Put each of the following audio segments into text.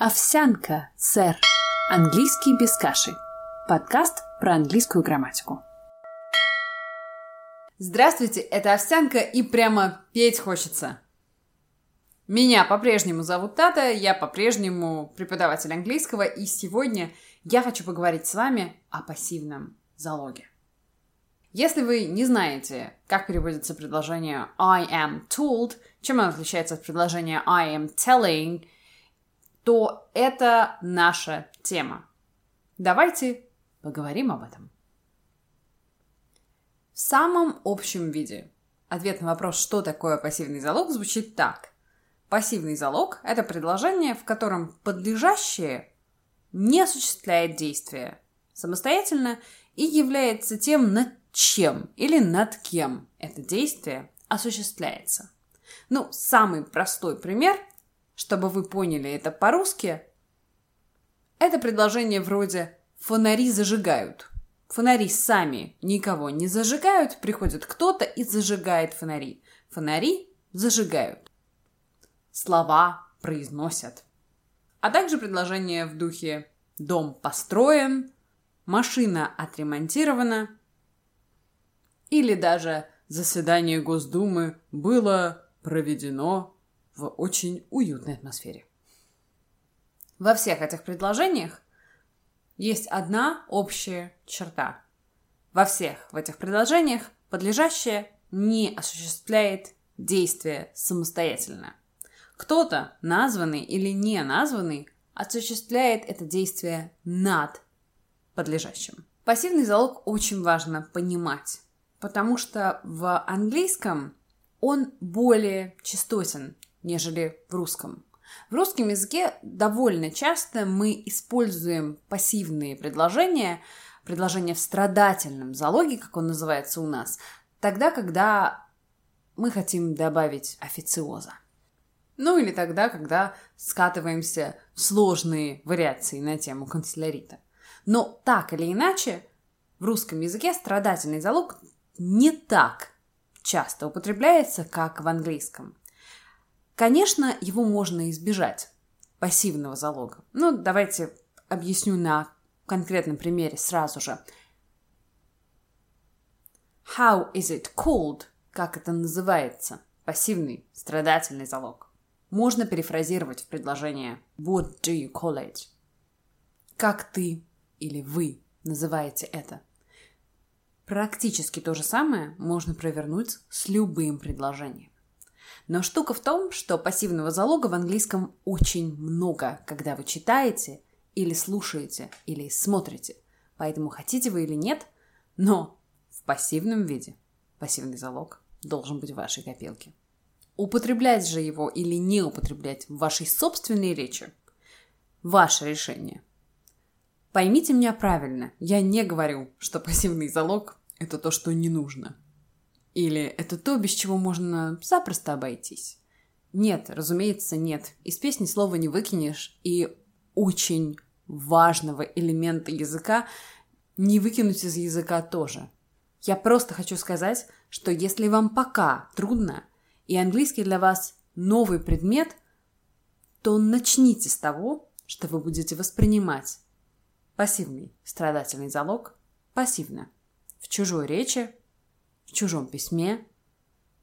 Овсянка, сэр. Английский без каши. Подкаст про английскую грамматику. Здравствуйте, это Овсянка, и прямо петь хочется. Меня по-прежнему зовут Тата, я по-прежнему преподаватель английского, и сегодня я хочу поговорить с вами о пассивном залоге. Если вы не знаете, как переводится предложение I am told, чем оно отличается от предложения I am telling – то это наша тема. Давайте поговорим об этом. В самом общем виде ответ на вопрос, что такое пассивный залог, звучит так. Пассивный залог – это предложение, в котором подлежащее не осуществляет действие самостоятельно и является тем, над чем или над кем это действие осуществляется. Ну, самый простой пример чтобы вы поняли это по-русски, это предложение вроде «фонари зажигают». Фонари сами никого не зажигают, приходит кто-то и зажигает фонари. Фонари зажигают. Слова произносят. А также предложение в духе «дом построен», «машина отремонтирована» или даже «заседание Госдумы было проведено в очень уютной атмосфере. Во всех этих предложениях есть одна общая черта. Во всех в этих предложениях подлежащее не осуществляет действие самостоятельно. Кто-то, названный или не названный, осуществляет это действие над подлежащим. Пассивный залог очень важно понимать, потому что в английском он более частотен, нежели в русском. В русском языке довольно часто мы используем пассивные предложения, предложения в страдательном залоге, как он называется у нас, тогда, когда мы хотим добавить официоза. Ну или тогда, когда скатываемся в сложные вариации на тему канцелярита. Но так или иначе, в русском языке страдательный залог не так часто употребляется, как в английском. Конечно, его можно избежать, пассивного залога. Ну, давайте объясню на конкретном примере сразу же. How is it called? Как это называется? Пассивный, страдательный залог. Можно перефразировать в предложение What do you call it? Как ты или вы называете это? Практически то же самое можно провернуть с любым предложением. Но штука в том, что пассивного залога в английском очень много, когда вы читаете или слушаете, или смотрите. Поэтому хотите вы или нет, но в пассивном виде пассивный залог должен быть в вашей копилке. Употреблять же его или не употреблять в вашей собственной речи – ваше решение. Поймите меня правильно, я не говорю, что пассивный залог – это то, что не нужно – или это то, без чего можно запросто обойтись? Нет, разумеется, нет. Из песни слова не выкинешь, и очень важного элемента языка не выкинуть из языка тоже. Я просто хочу сказать, что если вам пока трудно, и английский для вас новый предмет, то начните с того, что вы будете воспринимать пассивный страдательный залог пассивно в чужой речи в чужом письме,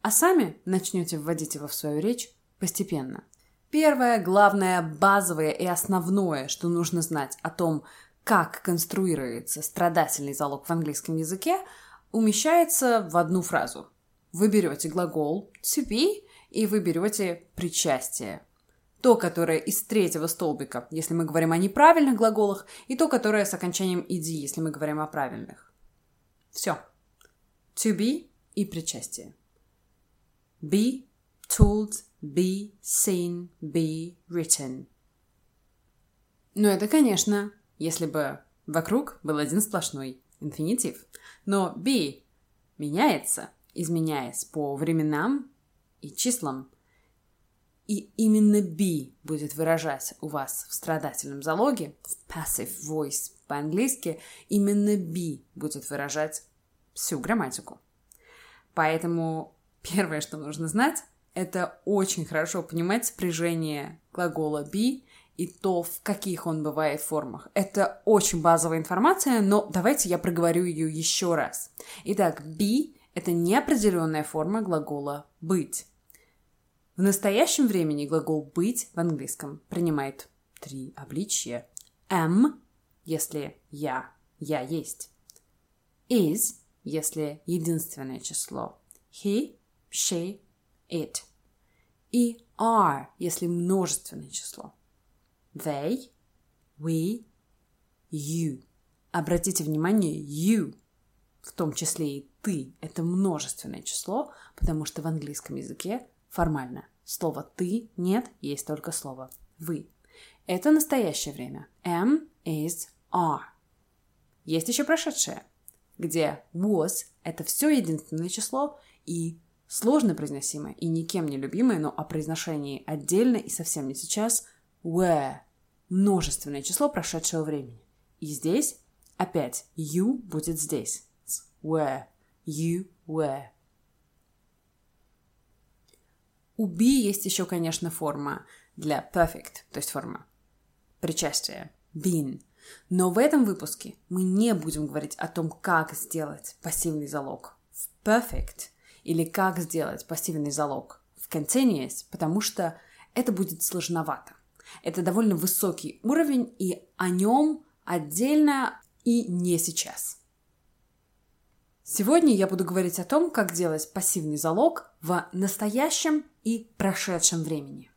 а сами начнете вводить его в свою речь постепенно. Первое, главное, базовое и основное, что нужно знать о том, как конструируется страдательный залог в английском языке, умещается в одну фразу. Вы берете глагол to be и вы берете причастие. То, которое из третьего столбика, если мы говорим о неправильных глаголах, и то, которое с окончанием ed, если мы говорим о правильных. Все. To be и причастие. Be told, be seen, be written. Ну, это, конечно, если бы вокруг был один сплошной инфинитив. Но be меняется, изменяясь по временам и числам. И именно be будет выражать у вас в страдательном залоге, в passive voice по-английски, именно be будет выражать всю грамматику. Поэтому первое, что нужно знать, это очень хорошо понимать спряжение глагола be и то, в каких он бывает формах. Это очень базовая информация, но давайте я проговорю ее еще раз. Итак, be – это неопределенная форма глагола «быть». В настоящем времени глагол «быть» в английском принимает три обличия. am, если я, я есть. is, если единственное число. He, she, it. И are, если множественное число. They, we, you. Обратите внимание, you, в том числе и ты, это множественное число, потому что в английском языке Формально. Слово «ты» нет, есть только слово «вы». Это настоящее время. Am, is, are. Есть еще прошедшее, где was – это все единственное число и сложно произносимое и никем не любимое, но о произношении отдельно и совсем не сейчас – were – множественное число прошедшего времени. И здесь опять you будет здесь. Were. You were. У be есть еще, конечно, форма для perfect, то есть форма причастия, been. Но в этом выпуске мы не будем говорить о том, как сделать пассивный залог в perfect или как сделать пассивный залог в continuous, потому что это будет сложновато. Это довольно высокий уровень, и о нем отдельно и не сейчас. Сегодня я буду говорить о том, как делать пассивный залог в настоящем и прошедшем времени.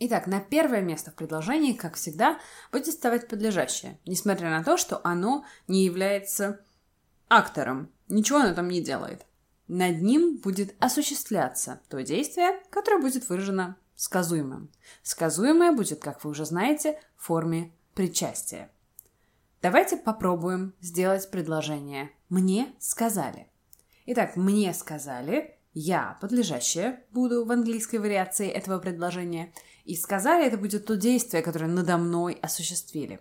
Итак, на первое место в предложении, как всегда, будет ставить подлежащее, несмотря на то, что оно не является актором, ничего оно там не делает. Над ним будет осуществляться то действие, которое будет выражено сказуемым. Сказуемое будет, как вы уже знаете, в форме причастия. Давайте попробуем сделать предложение. Мне сказали. Итак, мне сказали, я, подлежащее, буду в английской вариации этого предложения, и сказали это будет то действие, которое надо мной осуществили.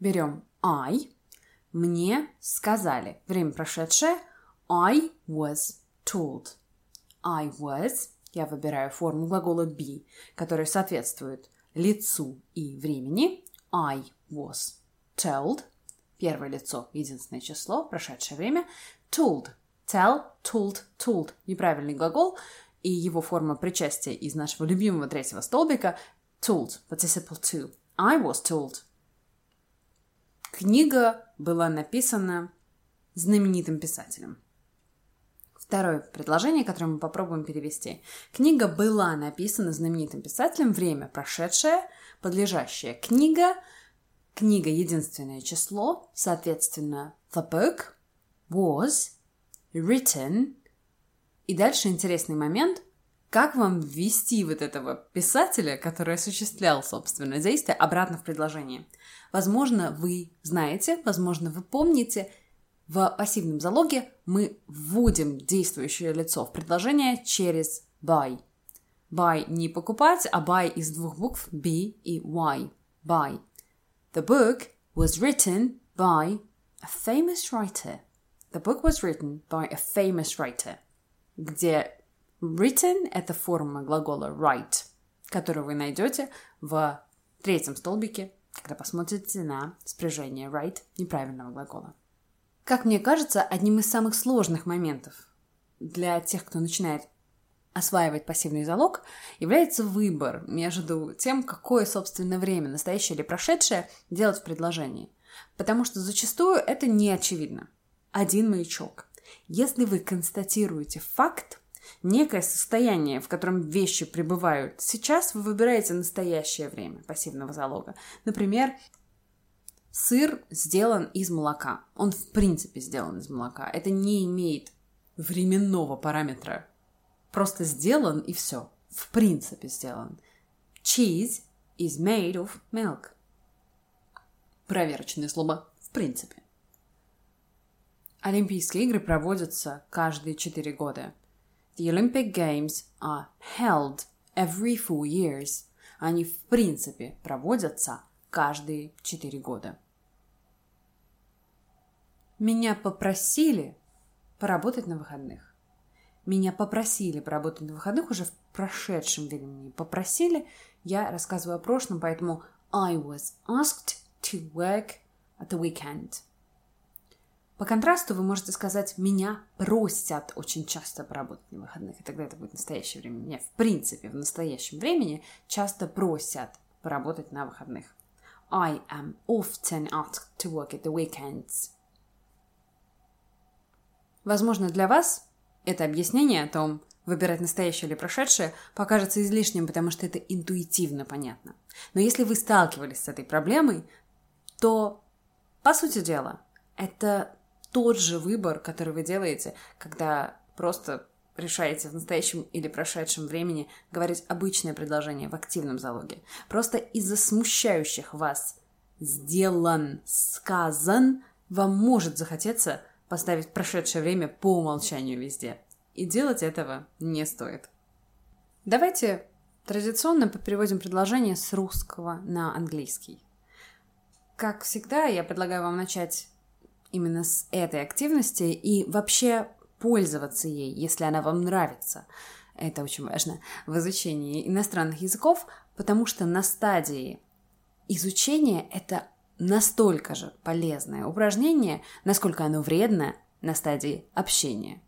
Берем I. Мне сказали. Время прошедшее. I was told. I was. Я выбираю форму глагола be, которая соответствует лицу и времени. I was told, первое лицо, единственное число, прошедшее время, told, tell, told, told, неправильный глагол, и его форма причастия из нашего любимого третьего столбика told, participle to. I was told. Книга была написана знаменитым писателем. Второе предложение, которое мы попробуем перевести. Книга была написана знаменитым писателем, время прошедшее, подлежащее. Книга Книга единственное число, соответственно, the book was written. И дальше интересный момент, как вам ввести вот этого писателя, который осуществлял, собственно, действие, обратно в предложение. Возможно, вы знаете, возможно, вы помните, в пассивном залоге мы вводим действующее лицо в предложение через buy. Buy не покупать, а buy из двух букв B и Y. Buy. The book was written by a famous writer. The book was written by a famous writer. Где written – это форма глагола write, которую вы найдете в третьем столбике, когда посмотрите на спряжение write неправильного глагола. Как мне кажется, одним из самых сложных моментов для тех, кто начинает осваивать пассивный залог, является выбор между тем, какое, собственно, время, настоящее или прошедшее, делать в предложении. Потому что зачастую это не очевидно. Один маячок. Если вы констатируете факт, некое состояние, в котором вещи пребывают, сейчас вы выбираете настоящее время пассивного залога. Например, сыр сделан из молока. Он в принципе сделан из молока. Это не имеет временного параметра просто сделан и все. В принципе сделан. Cheese is made of milk. Проверочное слово «в принципе». Олимпийские игры проводятся каждые четыре года. The Olympic Games are held every four years. Они в принципе проводятся каждые четыре года. Меня попросили поработать на выходных. меня попросили поработать на выходных уже в прошедшем времени. Попросили, я рассказываю о прошлом, поэтому I was asked to work at the weekend. По контрасту вы можете сказать «меня просят очень часто поработать на выходных», и тогда это будет настоящее время. Меня, в принципе, в настоящем времени часто просят поработать на выходных. I am often asked to work at the weekends. Возможно, для вас это объяснение о том, выбирать настоящее или прошедшее, покажется излишним, потому что это интуитивно понятно. Но если вы сталкивались с этой проблемой, то, по сути дела, это тот же выбор, который вы делаете, когда просто решаете в настоящем или прошедшем времени говорить обычное предложение в активном залоге. Просто из-за смущающих вас сделан, сказан, вам может захотеться поставить прошедшее время по умолчанию везде. И делать этого не стоит. Давайте традиционно переводим предложение с русского на английский. Как всегда, я предлагаю вам начать именно с этой активности и вообще пользоваться ей, если она вам нравится. Это очень важно в изучении иностранных языков, потому что на стадии изучения это настолько же полезное упражнение, насколько оно вредно на стадии общения.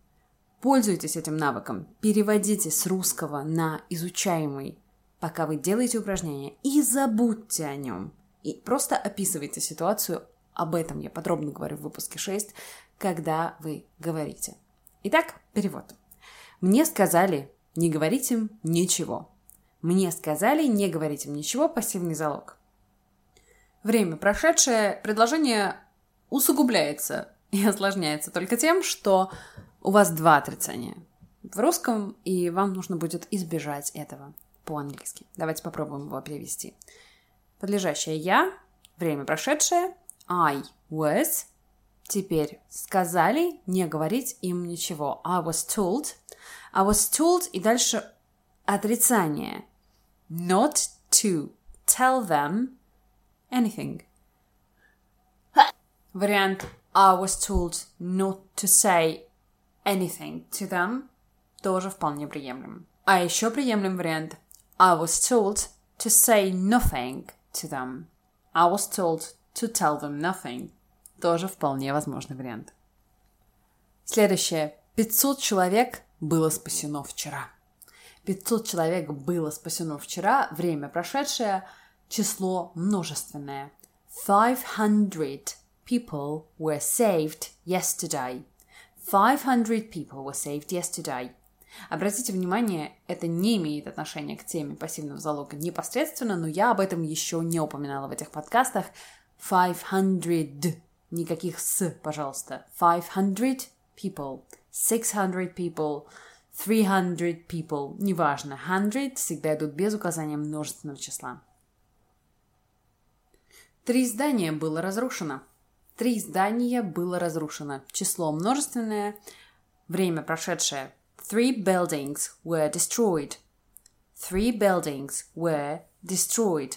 Пользуйтесь этим навыком, переводите с русского на изучаемый, пока вы делаете упражнение, и забудьте о нем. И просто описывайте ситуацию, об этом я подробно говорю в выпуске 6, когда вы говорите. Итак, перевод. Мне сказали, не говорить им ничего. Мне сказали, не говорить им ничего, пассивный залог. Время прошедшее, предложение усугубляется и осложняется только тем, что у вас два отрицания в русском, и вам нужно будет избежать этого по-английски. Давайте попробуем его перевести. Подлежащее «я», время прошедшее, I was, теперь сказали не говорить им ничего. I was told, I was told, и дальше отрицание. Not to tell them anything. Вариант I was told not to say anything to them тоже вполне приемлем. А еще приемлем вариант I was told to say nothing to them. I was told to tell them nothing. Тоже вполне возможный вариант. Следующее. 500 человек было спасено вчера. 500 человек было спасено вчера, время прошедшее, число множественное. 500 people were saved yesterday. 500 people were saved yesterday. Обратите внимание, это не имеет отношения к теме пассивного залога непосредственно, но я об этом еще не упоминала в этих подкастах. 500. Никаких «с», пожалуйста. 500 people. 600 people. 300 people. Неважно. 100 всегда идут без указания множественного числа. Три здания было разрушено. Три здания было разрушено. Число множественное. Время прошедшее. Three buildings were destroyed. Three buildings were destroyed.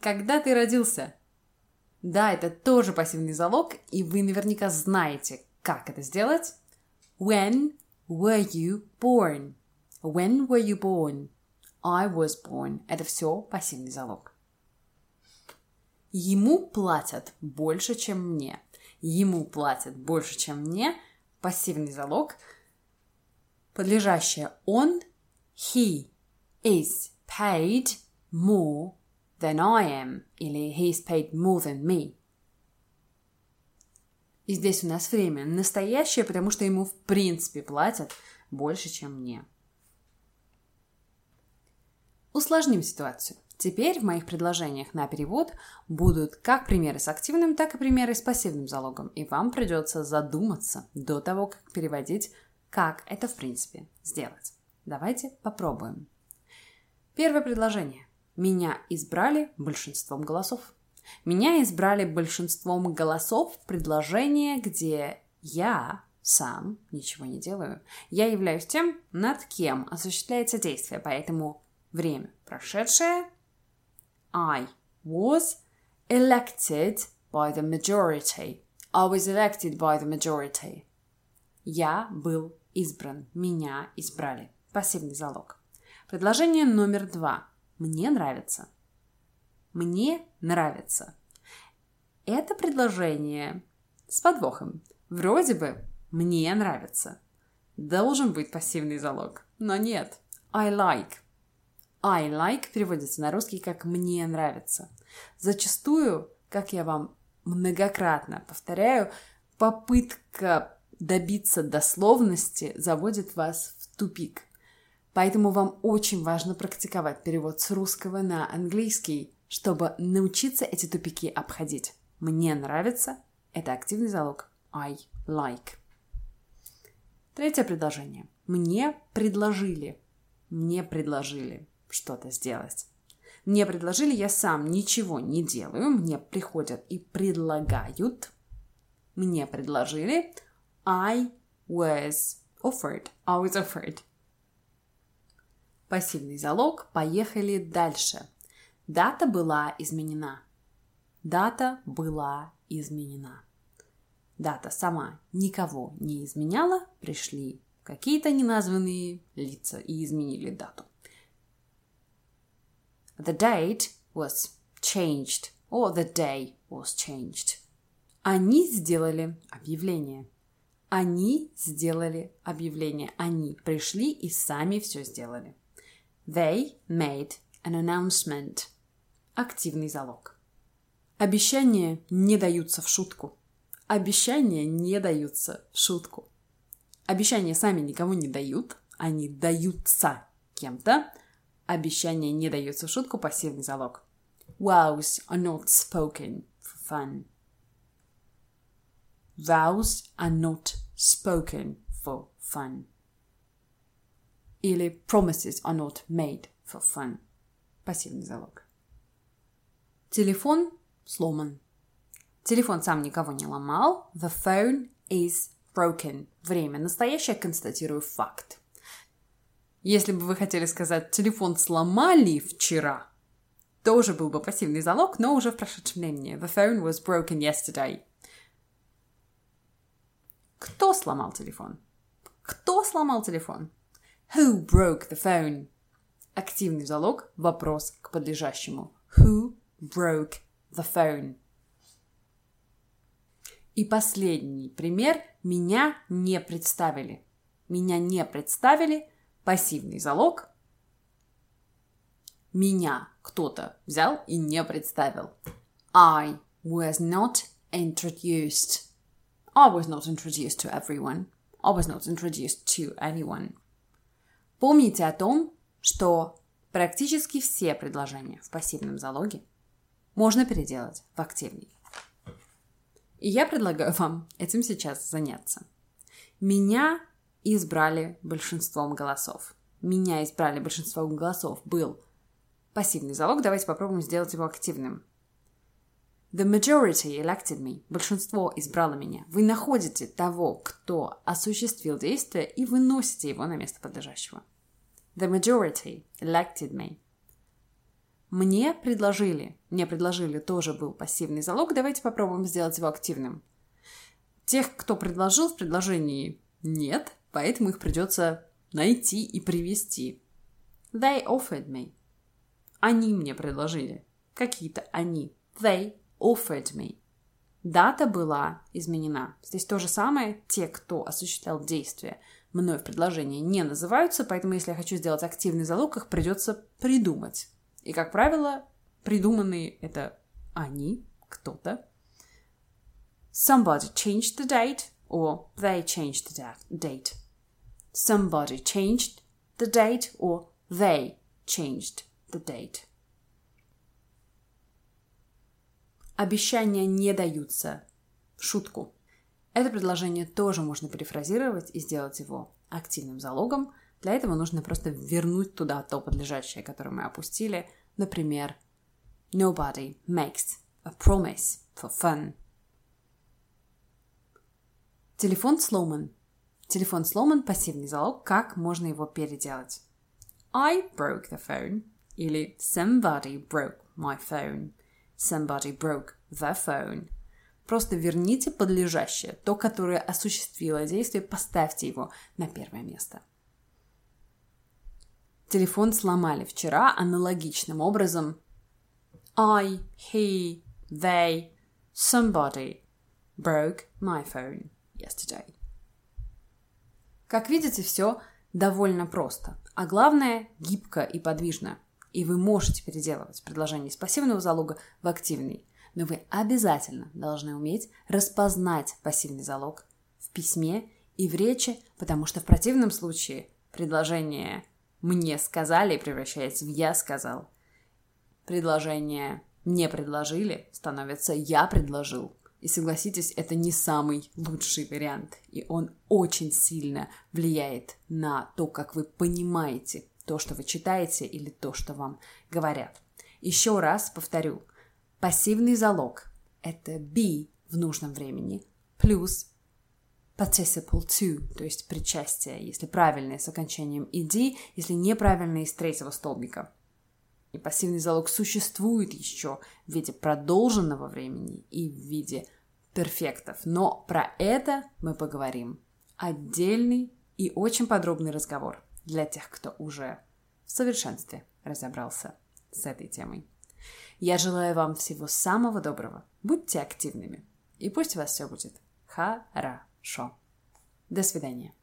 Когда ты родился? Да, это тоже пассивный залог, и вы наверняка знаете, как это сделать. When were you born? When were you born? I was born. Это все пассивный залог. Ему платят больше, чем мне. Ему платят больше, чем мне. Пассивный залог. Подлежащее он. He is paid more than I am, или he's paid more than me. И здесь у нас время настоящее, потому что ему в принципе платят больше, чем мне. Усложним ситуацию. Теперь в моих предложениях на перевод будут как примеры с активным, так и примеры с пассивным залогом, и вам придется задуматься до того, как переводить, как это в принципе сделать. Давайте попробуем. Первое предложение. Меня избрали большинством голосов. Меня избрали большинством голосов в предложении, где я сам ничего не делаю. Я являюсь тем, над кем осуществляется действие, поэтому время прошедшее. I was elected by the majority. I was elected by the majority. Я был избран. Меня избрали. Пассивный залог. Предложение номер два. Мне нравится. Мне нравится. Это предложение с подвохом. Вроде бы мне нравится. Должен быть пассивный залог. Но нет. I like. I like переводится на русский как «мне нравится». Зачастую, как я вам многократно повторяю, попытка добиться дословности заводит вас в тупик. Поэтому вам очень важно практиковать перевод с русского на английский, чтобы научиться эти тупики обходить. Мне нравится – это активный залог I like. Третье предложение. Мне предложили. Мне предложили что-то сделать. Мне предложили, я сам ничего не делаю, мне приходят и предлагают. Мне предложили, I was offered. I was offered. Пассивный залог. Поехали дальше. Дата была изменена. Дата была изменена. Дата сама никого не изменяла, пришли какие-то неназванные лица и изменили дату. The date was changed, or the day was changed. Они сделали объявление. Они сделали объявление. Они пришли и сами все сделали. They made an announcement. Активный залог. Обещания не даются в шутку. Обещания не даются в шутку. Обещания сами никому не дают, они даются кем-то. Обещания не даются в шутку, пассивный залог. Vows are not spoken for fun. Vows are not spoken for fun. Или promises are not made for fun. Пассивный залог. Телефон сломан. Телефон сам никого не ломал. The phone is broken. Время настоящее, констатирую факт. Если бы вы хотели сказать «телефон сломали вчера», тоже был бы пассивный залог, но уже в прошедшем времени. The phone was broken yesterday. Кто сломал телефон? Кто сломал телефон? Who broke the phone? Активный залог – вопрос к подлежащему. Who broke the phone? И последний пример. Меня не представили. Меня не представили. Пассивный залог. Меня кто-то взял и не представил. I was not introduced. I was not introduced to everyone. I was not introduced to anyone. Помните о том, что практически все предложения в пассивном залоге можно переделать в активный. И я предлагаю вам этим сейчас заняться. Меня избрали большинством голосов. Меня избрали большинством голосов был пассивный залог. Давайте попробуем сделать его активным. The majority elected me. Большинство избрало меня. Вы находите того, кто осуществил действие, и выносите его на место подлежащего. The majority elected me. Мне предложили. Мне предложили тоже был пассивный залог. Давайте попробуем сделать его активным. Тех, кто предложил в предложении нет, поэтому их придется найти и привести. They offered me. Они мне предложили. Какие-то они. They offered me. Дата была изменена. Здесь то же самое. Те, кто осуществлял действие мной в предложении, не называются, поэтому если я хочу сделать активный залог, их придется придумать. И, как правило, придуманные это они, кто-то. Somebody changed the date or they changed the date. Somebody changed the date or they changed the date. Обещания не даются. Шутку. Это предложение тоже можно перефразировать и сделать его активным залогом. Для этого нужно просто вернуть туда то подлежащее, которое мы опустили. Например, Nobody makes a promise for fun. Телефон сломан. Телефон сломан – пассивный залог. Как можно его переделать? I broke the phone или somebody broke my phone. Somebody broke the phone. Просто верните подлежащее, то, которое осуществило действие, поставьте его на первое место. Телефон сломали вчера аналогичным образом. I, he, they, somebody broke my phone yesterday. Как видите, все довольно просто, а главное – гибко и подвижно. И вы можете переделывать предложение из пассивного залога в активный, но вы обязательно должны уметь распознать пассивный залог в письме и в речи, потому что в противном случае предложение «мне сказали» превращается в «я сказал». Предложение «мне предложили» становится «я предложил». И согласитесь, это не самый лучший вариант. И он очень сильно влияет на то, как вы понимаете то, что вы читаете или то, что вам говорят. Еще раз повторю. Пассивный залог – это be в нужном времени плюс participle to, то есть причастие, если правильное с окончанием ed, если неправильное из третьего столбика. И пассивный залог существует еще в виде продолженного времени и в виде перфектов. Но про это мы поговорим. Отдельный и очень подробный разговор для тех, кто уже в совершенстве разобрался с этой темой. Я желаю вам всего самого доброго. Будьте активными. И пусть у вас все будет хорошо. До свидания.